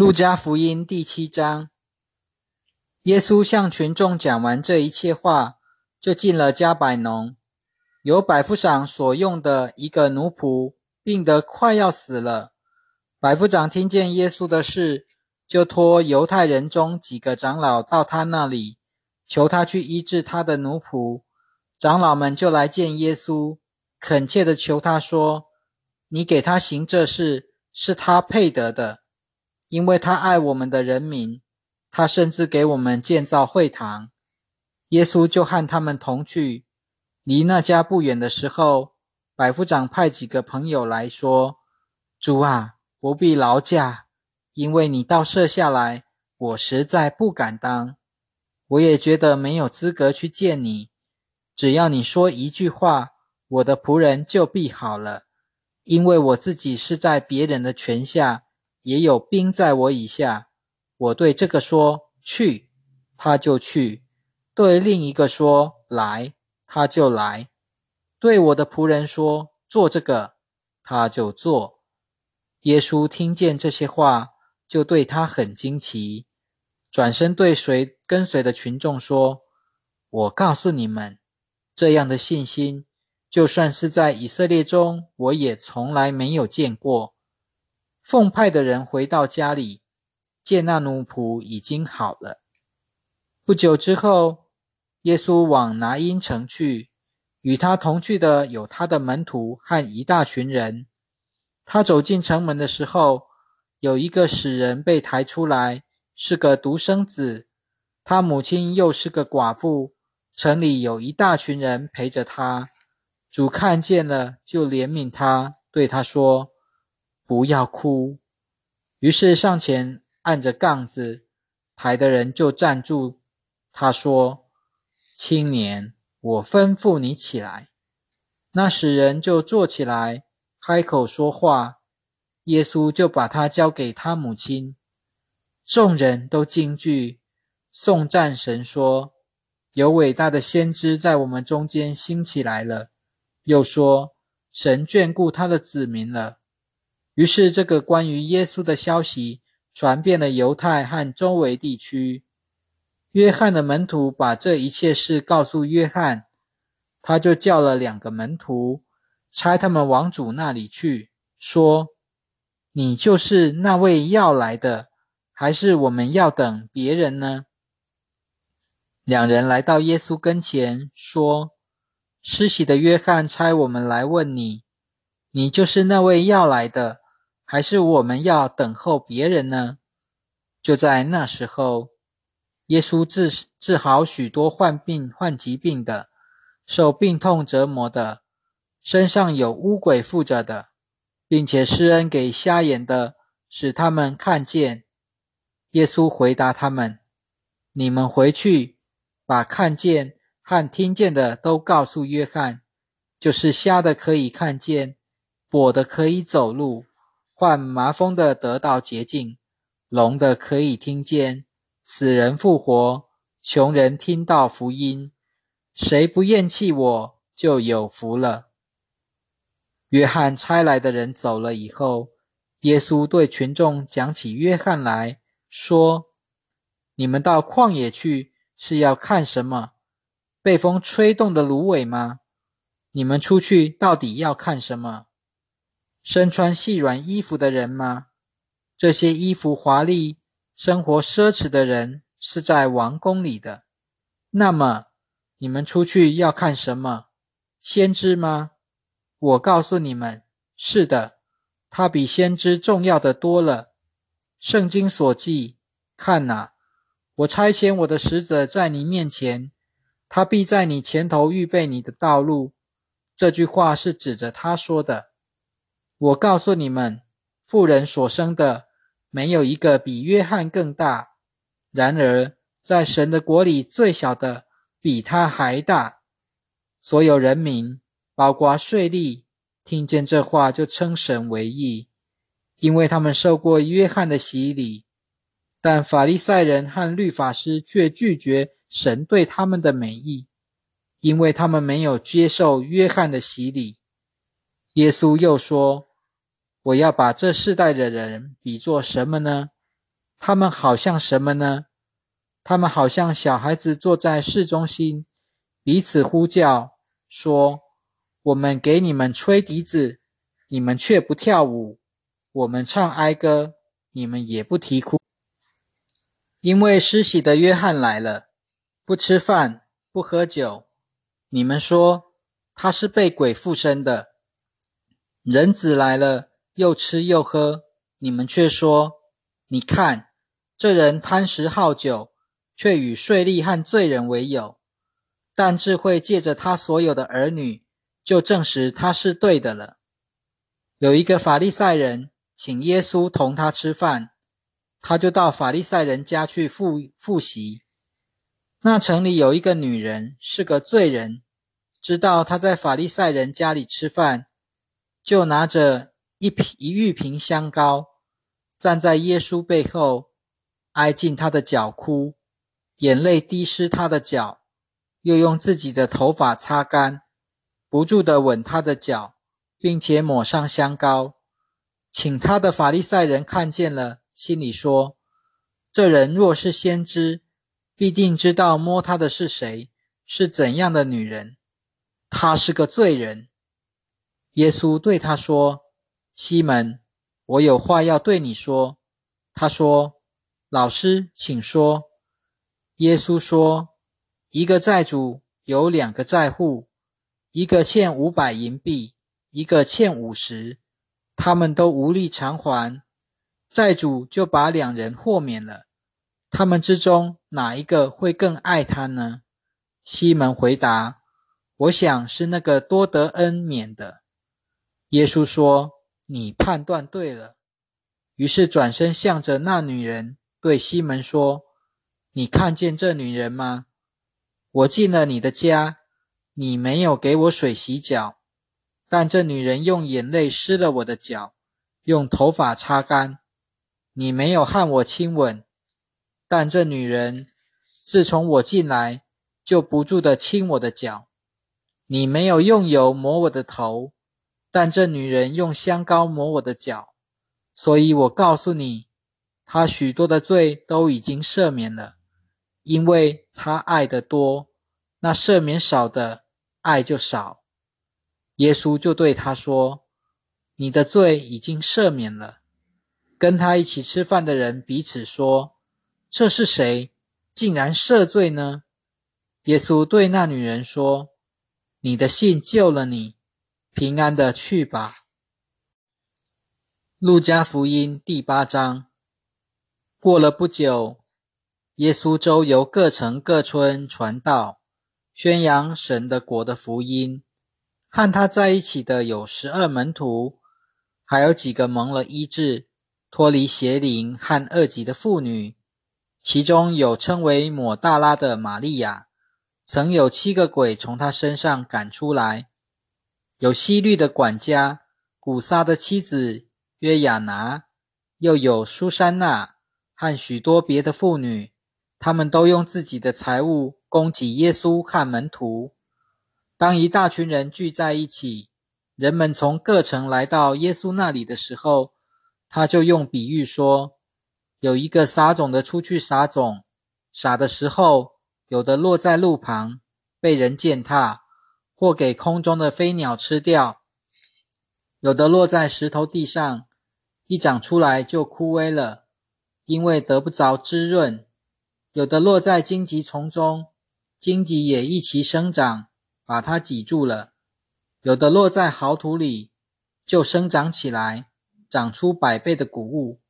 路加福音第七章，耶稣向群众讲完这一切话，就进了加百农。有百夫长所用的一个奴仆病得快要死了。百夫长听见耶稣的事，就托犹太人中几个长老到他那里，求他去医治他的奴仆。长老们就来见耶稣，恳切的求他说：“你给他行这事，是他配得的。”因为他爱我们的人民，他甚至给我们建造会堂。耶稣就和他们同去，离那家不远的时候，百夫长派几个朋友来说：“主啊，不必劳驾，因为你倒设下来，我实在不敢当。我也觉得没有资格去见你。只要你说一句话，我的仆人就必好了，因为我自己是在别人的权下。”也有兵在我以下，我对这个说去，他就去；对另一个说来，他就来；对我的仆人说做这个，他就做。耶稣听见这些话，就对他很惊奇，转身对随跟随的群众说：“我告诉你们，这样的信心，就算是在以色列中，我也从来没有见过。”奉派的人回到家里，见那奴仆已经好了。不久之后，耶稣往拿因城去，与他同去的有他的门徒和一大群人。他走进城门的时候，有一个死人被抬出来，是个独生子，他母亲又是个寡妇。城里有一大群人陪着他。主看见了，就怜悯他，对他说。不要哭。于是上前按着杠子抬的人就站住。他说：“青年，我吩咐你起来。”那使人就坐起来，开口说话。耶稣就把他交给他母亲。众人都惊惧，颂赞神说：“有伟大的先知在我们中间兴起来了。”又说：“神眷顾他的子民了。”于是，这个关于耶稣的消息传遍了犹太和周围地区。约翰的门徒把这一切事告诉约翰，他就叫了两个门徒，差他们往主那里去，说：“你就是那位要来的，还是我们要等别人呢？”两人来到耶稣跟前，说：“施洗的约翰差我们来问你，你就是那位要来的。”还是我们要等候别人呢？就在那时候，耶稣治治好许多患病、患疾病的，受病痛折磨的，身上有污鬼附着的，并且施恩给瞎眼的，使他们看见。耶稣回答他们：“你们回去，把看见和听见的都告诉约翰，就是瞎的可以看见，跛的可以走路。”患麻风的得到洁净，聋的可以听见，死人复活，穷人听到福音。谁不厌弃我，就有福了。约翰差来的人走了以后，耶稣对群众讲起约翰来说：“你们到旷野去是要看什么？被风吹动的芦苇吗？你们出去到底要看什么？”身穿细软衣服的人吗？这些衣服华丽、生活奢侈的人是在王宫里的。那么，你们出去要看什么？先知吗？我告诉你们，是的，他比先知重要的多了。圣经所记，看哪，我差遣我的使者在你面前，他必在你前头预备你的道路。这句话是指着他说的。我告诉你们，富人所生的没有一个比约翰更大。然而，在神的国里，最小的比他还大。所有人民，包括税吏，听见这话就称神为义，因为他们受过约翰的洗礼。但法利赛人和律法师却拒绝神对他们的美意，因为他们没有接受约翰的洗礼。耶稣又说。我要把这世代的人比作什么呢？他们好像什么呢？他们好像小孩子坐在市中心，彼此呼叫，说：“我们给你们吹笛子，你们却不跳舞；我们唱哀歌，你们也不啼哭。”因为施洗的约翰来了，不吃饭，不喝酒，你们说他是被鬼附身的；人子来了，又吃又喝，你们却说：“你看，这人贪食好酒。”却与税吏和罪人为友，但智慧借着他所有的儿女，就证实他是对的了。有一个法利赛人请耶稣同他吃饭，他就到法利赛人家去复复习。那城里有一个女人是个罪人，知道他在法利赛人家里吃饭，就拿着一瓶一玉瓶香膏，站在耶稣背后，挨近他的脚哭。眼泪滴湿他的脚，又用自己的头发擦干，不住地吻他的脚，并且抹上香膏。请他的法利赛人看见了，心里说：“这人若是先知，必定知道摸他的是谁，是怎样的女人。他是个罪人。”耶稣对他说：“西门，我有话要对你说。”他说：“老师，请说。”耶稣说：“一个债主有两个债户，一个欠五百银币，一个欠五十，他们都无力偿还，债主就把两人豁免了。他们之中哪一个会更爱他呢？”西门回答：“我想是那个多得恩免的。”耶稣说：“你判断对了。”于是转身向着那女人对西门说。你看见这女人吗？我进了你的家，你没有给我水洗脚，但这女人用眼泪湿了我的脚，用头发擦干。你没有和我亲吻，但这女人自从我进来就不住的亲我的脚。你没有用油抹我的头，但这女人用香膏抹我的脚。所以我告诉你，她许多的罪都已经赦免了。因为他爱的多，那赦免少的爱就少。耶稣就对他说：“你的罪已经赦免了。”跟他一起吃饭的人彼此说：“这是谁，竟然赦罪呢？”耶稣对那女人说：“你的信救了你，平安的去吧。”路加福音第八章。过了不久。耶稣周游各城各村传道，宣扬神的国的福音。和他在一起的有十二门徒，还有几个蒙了医治、脱离邪灵和恶疾的妇女。其中有称为抹大拉的玛利亚，曾有七个鬼从他身上赶出来；有西律的管家古撒的妻子约亚拿，又有苏珊娜和许多别的妇女。他们都用自己的财物供给耶稣和门徒。当一大群人聚在一起，人们从各城来到耶稣那里的时候，他就用比喻说：有一个撒种的出去撒种，撒的时候，有的落在路旁，被人践踏，或给空中的飞鸟吃掉；有的落在石头地上，一长出来就枯萎了，因为得不着滋润。有的落在荆棘丛中，荆棘也一齐生长，把它挤住了；有的落在好土里，就生长起来，长出百倍的谷物。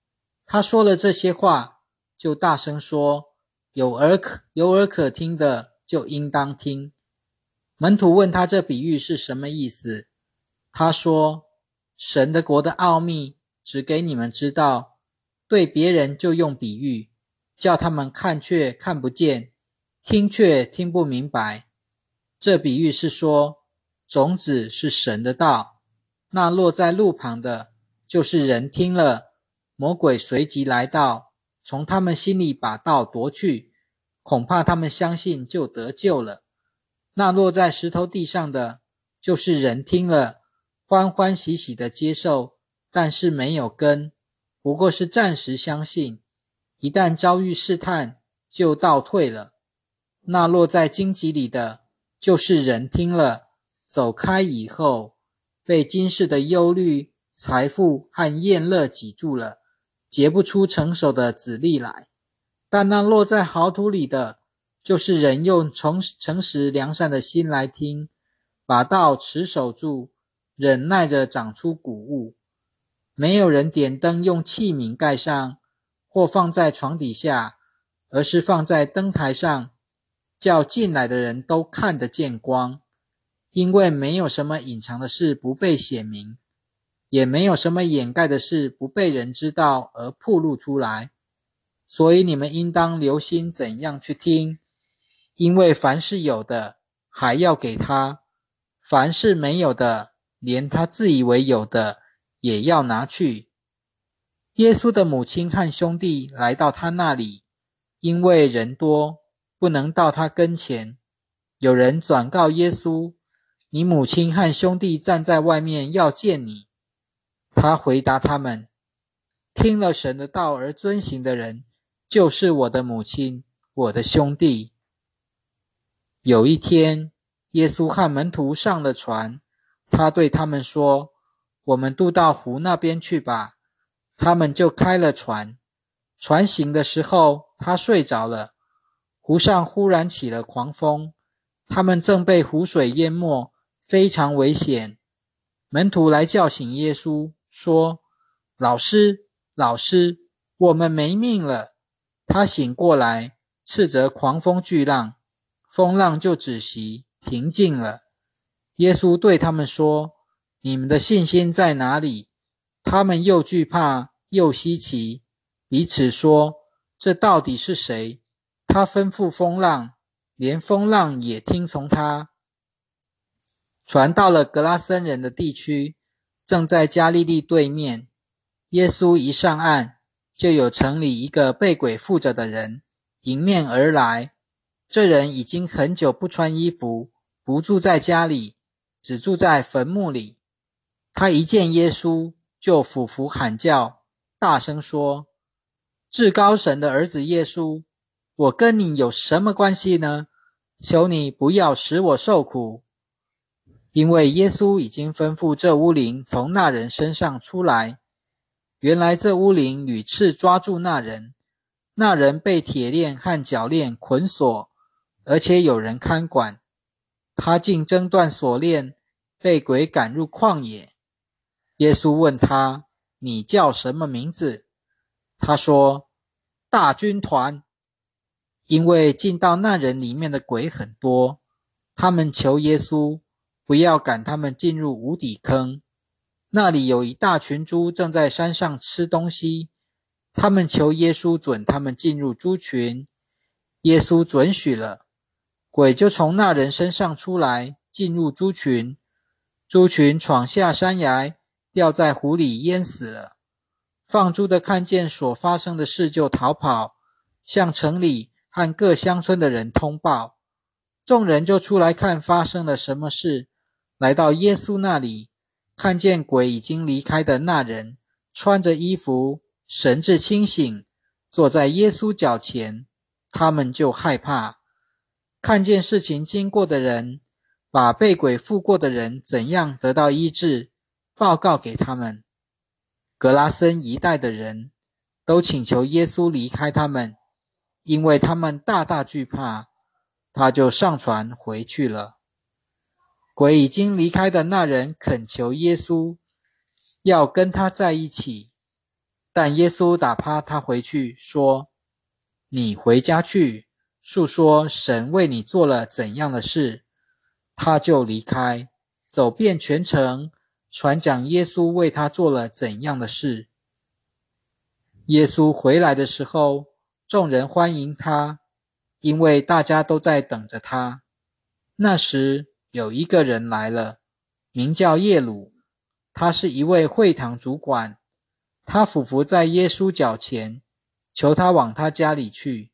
他说了这些话，就大声说：“有耳可有耳可听的，就应当听。”门徒问他这比喻是什么意思，他说：“神的国的奥秘只给你们知道，对别人就用比喻。”叫他们看却看不见，听却听不明白。这比喻是说，种子是神的道，那落在路旁的，就是人听了，魔鬼随即来到，从他们心里把道夺去，恐怕他们相信就得救了。那落在石头地上的，就是人听了，欢欢喜喜的接受，但是没有根，不过是暂时相信。一旦遭遇试探，就倒退了。那落在荆棘里的，就是人听了走开以后，被今世的忧虑、财富和厌乐挤住了，结不出成熟的籽粒来。但那落在好土里的，就是人用从诚实良善的心来听，把道持守住，忍耐着长出谷物。没有人点灯用器皿盖上，或放在床底下，而是放在灯台上，叫进来的人都看得见光。因为没有什么隐藏的事不被显明，也没有什么掩盖的事不被人知道而暴露出来。所以你们应当留心怎样去听，因为凡是有的，还要给他；凡是没有的，连他自以为有的。也要拿去。耶稣的母亲和兄弟来到他那里，因为人多，不能到他跟前。有人转告耶稣：“你母亲和兄弟站在外面，要见你。”他回答他们：“听了神的道而遵行的人，就是我的母亲，我的兄弟。”有一天，耶稣和门徒上了船，他对他们说。我们渡到湖那边去吧。他们就开了船。船行的时候，他睡着了。湖上忽然起了狂风，他们正被湖水淹没，非常危险。门徒来叫醒耶稣，说：“老师，老师，我们没命了。”他醒过来，斥责狂风巨浪，风浪就止息，平静了。耶稣对他们说。你们的信心在哪里？他们又惧怕又稀奇，彼此说：“这到底是谁？”他吩咐风浪，连风浪也听从他。船到了格拉森人的地区，正在加利利对面。耶稣一上岸，就有城里一个被鬼附着的人迎面而来。这人已经很久不穿衣服，不住在家里，只住在坟墓里。他一见耶稣，就俯伏喊叫，大声说：“至高神的儿子耶稣，我跟你有什么关系呢？求你不要使我受苦。”因为耶稣已经吩咐这巫灵从那人身上出来。原来这巫灵屡次抓住那人，那人被铁链和脚链捆锁，而且有人看管。他竟挣断锁链，被鬼赶入旷野。耶稣问他：“你叫什么名字？”他说：“大军团。”因为进到那人里面的鬼很多，他们求耶稣不要赶他们进入无底坑。那里有一大群猪正在山上吃东西，他们求耶稣准他们进入猪群。耶稣准许了，鬼就从那人身上出来，进入猪群。猪群闯下山崖。掉在湖里淹死了。放猪的看见所发生的事，就逃跑，向城里和各乡村的人通报。众人就出来看发生了什么事，来到耶稣那里，看见鬼已经离开的那人，穿着衣服，神志清醒，坐在耶稣脚前。他们就害怕。看见事情经过的人，把被鬼附过的人怎样得到医治。报告给他们，格拉森一带的人都请求耶稣离开他们，因为他们大大惧怕。他就上船回去了。鬼已经离开的那人恳求耶稣要跟他在一起，但耶稣打发他回去，说：“你回家去，述说神为你做了怎样的事。”他就离开，走遍全城。传讲耶稣为他做了怎样的事。耶稣回来的时候，众人欢迎他，因为大家都在等着他。那时有一个人来了，名叫耶鲁，他是一位会堂主管。他俯伏在耶稣脚前，求他往他家里去，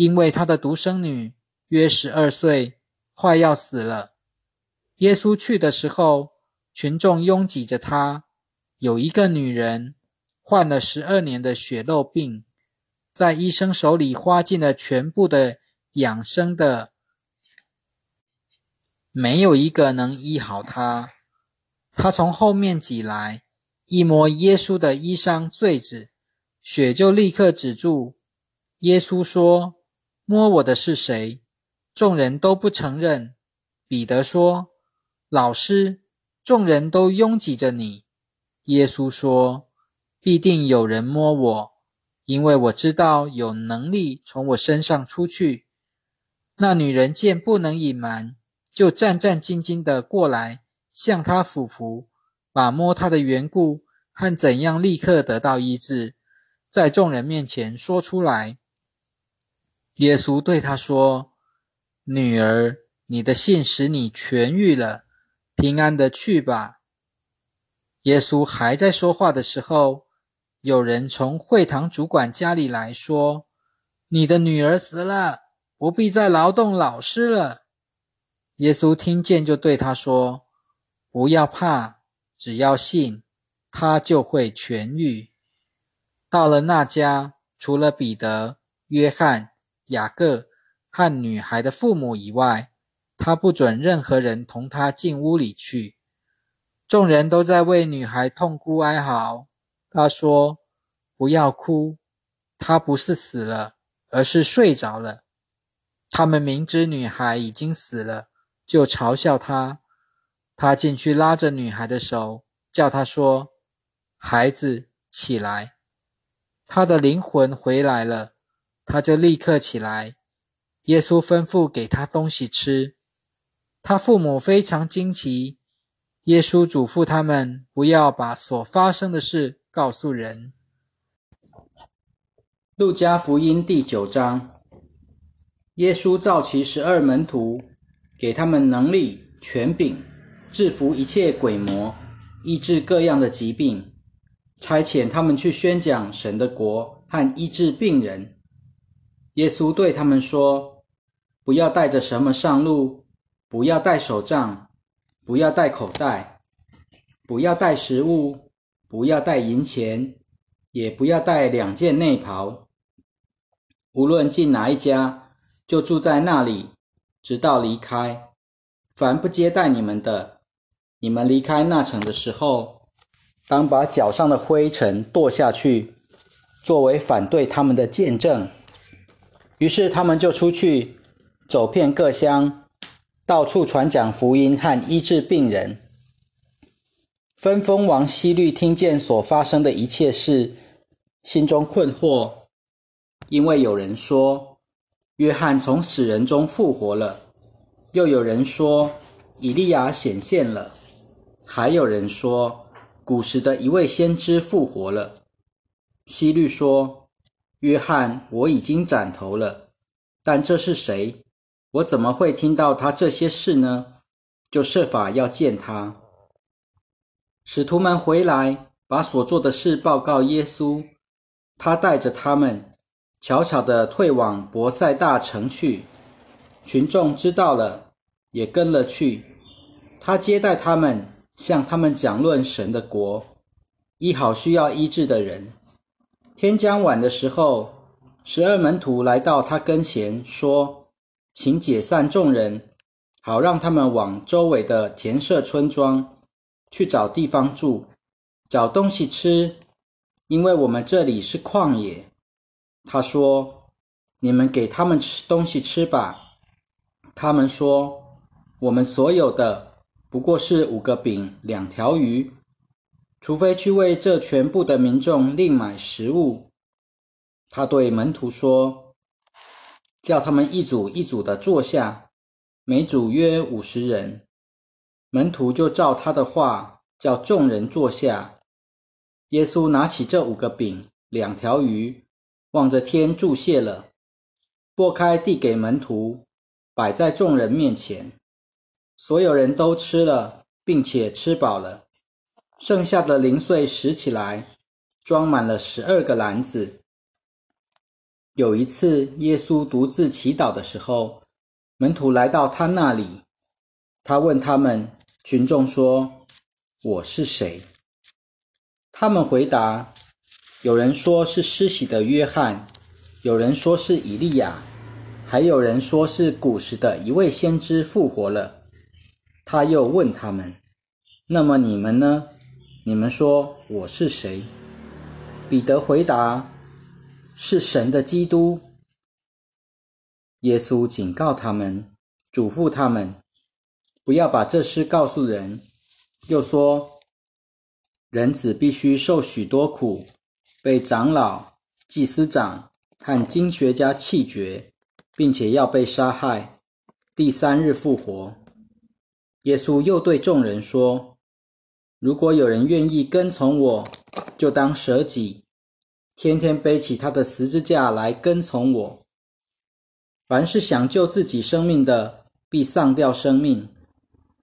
因为他的独生女约十二岁，快要死了。耶稣去的时候。群众拥挤着他。有一个女人患了十二年的血肉病，在医生手里花尽了全部的养生的，没有一个能医好他。他从后面挤来，一摸耶稣的衣裳坠子，血就立刻止住。耶稣说：“摸我的是谁？”众人都不承认。彼得说：“老师，众人都拥挤着你。”耶稣说：“必定有人摸我，因为我知道有能力从我身上出去。”那女人见不能隐瞒，就战战兢兢地过来。向他俯伏，把摸他的缘故和怎样立刻得到医治，在众人面前说出来。耶稣对他说：“女儿，你的信使你痊愈了，平安的去吧。”耶稣还在说话的时候，有人从会堂主管家里来说：“你的女儿死了，不必再劳动老师了。”耶稣听见，就对他说。不要怕，只要信，他就会痊愈。到了那家，除了彼得、约翰、雅各和女孩的父母以外，他不准任何人同他进屋里去。众人都在为女孩痛哭哀嚎。他说：“不要哭，她不是死了，而是睡着了。”他们明知女孩已经死了，就嘲笑她。他进去拉着女孩的手，叫她说：“孩子，起来。”他的灵魂回来了，他就立刻起来。耶稣吩咐给他东西吃。他父母非常惊奇。耶稣嘱咐他们不要把所发生的事告诉人。路加福音第九章，耶稣召其十二门徒，给他们能力、权柄。制服一切鬼魔，医治各样的疾病，差遣他们去宣讲神的国和医治病人。耶稣对他们说：“不要带着什么上路，不要带手杖，不要带口袋，不要带食物，不要带银钱，也不要带两件内袍。无论进哪一家，就住在那里，直到离开。凡不接待你们的，你们离开那城的时候，当把脚上的灰尘跺下去，作为反对他们的见证。于是他们就出去，走遍各乡，到处传讲福音和医治病人。分封王希律听见所发生的一切事，心中困惑，因为有人说约翰从死人中复活了，又有人说以利亚显现了。还有人说，古时的一位先知复活了。希律说：“约翰，我已经斩头了，但这是谁？我怎么会听到他这些事呢？”就设法要见他。使徒们回来，把所做的事报告耶稣。他带着他们，悄悄地退往伯赛大城去。群众知道了，也跟了去。他接待他们。向他们讲论神的国，医好需要医治的人。天将晚的时候，十二门徒来到他跟前，说：“请解散众人，好让他们往周围的田舍村庄去找地方住，找东西吃，因为我们这里是旷野。”他说：“你们给他们吃东西吃吧。”他们说：“我们所有的。”不过是五个饼两条鱼，除非去为这全部的民众另买食物。他对门徒说：“叫他们一组一组的坐下，每组约五十人。”门徒就照他的话，叫众人坐下。耶稣拿起这五个饼两条鱼，望着天祝谢了，拨开递给门徒，摆在众人面前。所有人都吃了，并且吃饱了，剩下的零碎拾起来，装满了十二个篮子。有一次，耶稣独自祈祷的时候，门徒来到他那里，他问他们：“群众说，我是谁？”他们回答：“有人说是施洗的约翰，有人说是以利亚，还有人说是古时的一位先知复活了。他又问他们：“那么你们呢？你们说我是谁？”彼得回答：“是神的基督。”耶稣警告他们，嘱咐他们不要把这事告诉人，又说。人子必须受许多苦，被长老、祭司长和经学家弃绝，并且要被杀害，第三日复活。耶稣又对众人说：“如果有人愿意跟从我，就当舍己，天天背起他的十字架来跟从我。凡是想救自己生命的，必丧掉生命；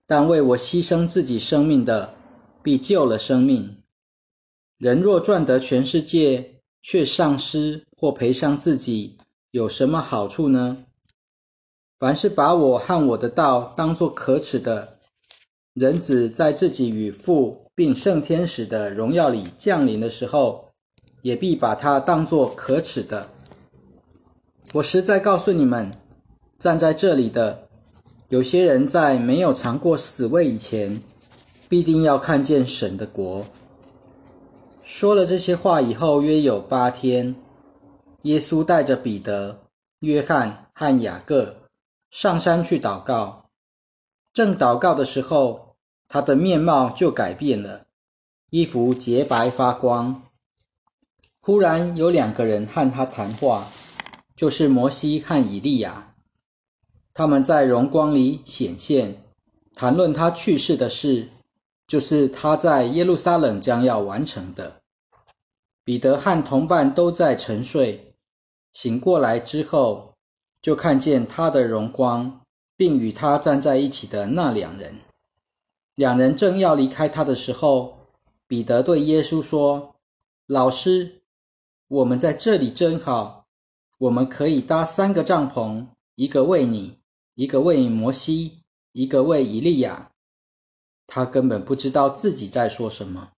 但为我牺牲自己生命的，必救了生命。人若赚得全世界，却丧失或赔上自己，有什么好处呢？凡是把我和我的道当作可耻的，人子在自己与父并圣天使的荣耀里降临的时候，也必把他当作可耻的。我实在告诉你们，站在这里的有些人在没有尝过死味以前。必定要看见神的国。说了这些话以后，约有八天，耶稣带着彼得、约翰和雅各上山去祷告。正祷告的时候，他的面貌就改变了，衣服洁白发光。忽然有两个人和他谈话，就是摩西和以利亚。他们在荣光里显现，谈论他去世的事。就是他在耶路撒冷将要完成的。彼得和同伴都在沉睡，醒过来之后，就看见他的荣光，并与他站在一起的那两人。两人正要离开他的时候，彼得对耶稣说：“老师，我们在这里真好，我们可以搭三个帐篷，一个为你，一个为摩西，一个为以利亚。”他根本不知道自己在说什么。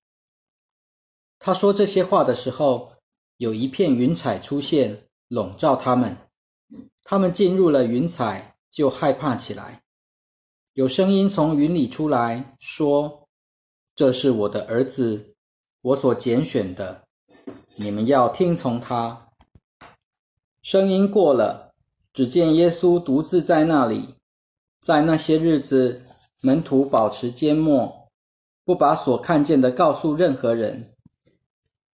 他说这些话的时候，有一片云彩出现，笼罩他们。他们进入了云彩，就害怕起来。有声音从云里出来，说：“这是我的儿子，我所拣选的，你们要听从他。”声音过了，只见耶稣独自在那里。在那些日子。门徒保持缄默，不把所看见的告诉任何人。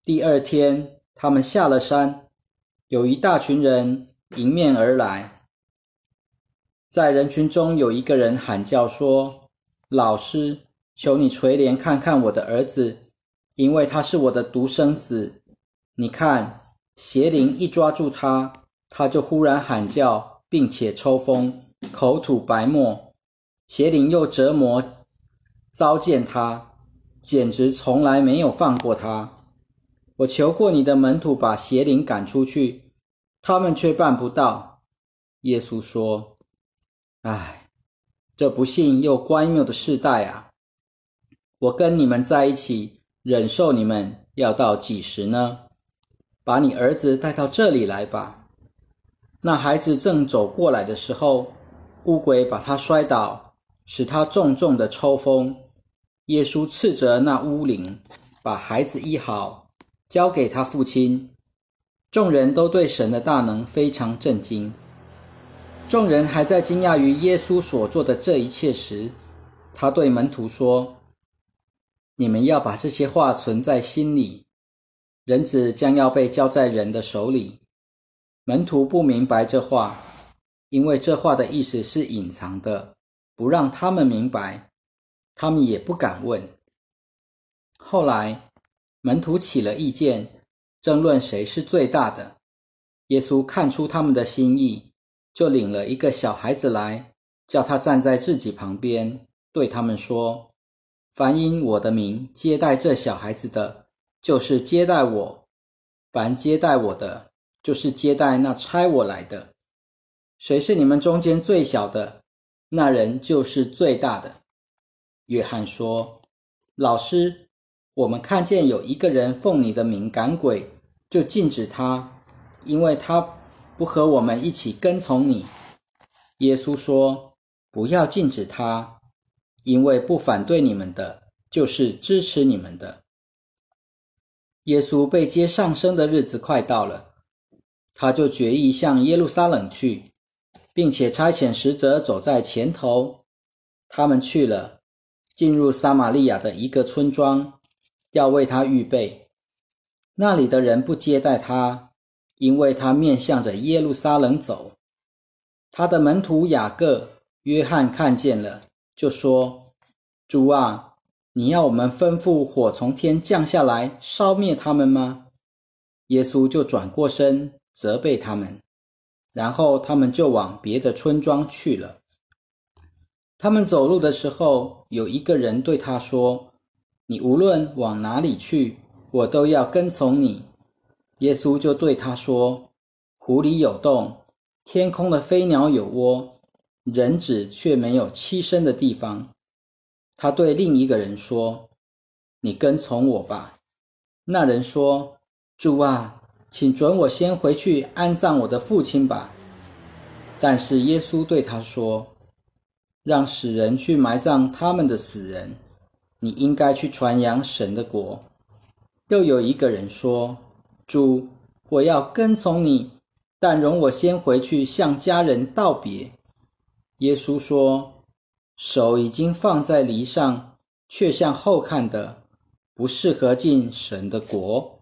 第二天，他们下了山，有一大群人迎面而来。在人群中，有一个人喊叫说：“老师，求你垂怜看看我的儿子，因为他是我的独生子。你看，邪灵一抓住他，他就忽然喊叫，并且抽风，口吐白沫。”邪灵又折磨、糟践他，简直从来没有放过他。我求过你的门徒把邪灵赶出去，他们却办不到。耶稣说：“唉，这不幸又乖谬的世代啊！我跟你们在一起，忍受你们要到几时呢？把你儿子带到这里来吧。”那孩子正走过来的时候，乌鬼把他摔倒。使他重重的抽风。耶稣斥责那巫灵，把孩子医好，交给他父亲。众人都对神的大能非常震惊。众人还在惊讶于耶稣所做的这一切时，他对门徒说：“你们要把这些话存在心里。人子将要被交在人的手里。”门徒不明白这话，因为这话的意思是隐藏的。不让他们明白，他们也不敢问。后来，门徒起了意见，争论谁是最大的。耶稣看出他们的心意，就领了一个小孩子来，叫他站在自己旁边，对他们说：“凡因我的名接待这小孩子的，就是接待我；凡接待我的，就是接待那差我来的。谁是你们中间最小的？”那人就是最大的。约翰说：“老师，我们看见有一个人奉你的名赶鬼，就禁止他，因为他不和我们一起跟从你？”耶稣说：“不要禁止他，因为不反对你们的，就是支持你们的。”耶稣被接上升的日子快到了，他就决意向耶路撒冷去，并且差遣使者走在前头。他们去了，进入撒玛利亚的一个村庄，要为他预备。那里的人不接待他，因为他面向着耶路撒冷走。他的门徒雅各、约翰看见了，就说：“主啊！”你要我们吩咐火从天降下来烧灭他们吗？耶稣就转过身责备他们，然后他们就往别的村庄去了。他们走路的时候，有一个人对他说：“你无论往哪里去，我都要跟从你。”耶稣就对他说：“湖里有洞，天空的飞鸟有窝，人子却没有栖身的地方。”他对另一个人说：“你跟从我吧。”那人说：“主啊，请准我先回去安葬我的父亲吧。”但是耶稣对他说：“让死人去埋葬他们的死人，你应该去传扬神的国。”又有一个人说：“主，我要跟从你，但容我先回去向家人道别。”耶稣说。手已经放在犁上，却向后看的，不适合进神的国。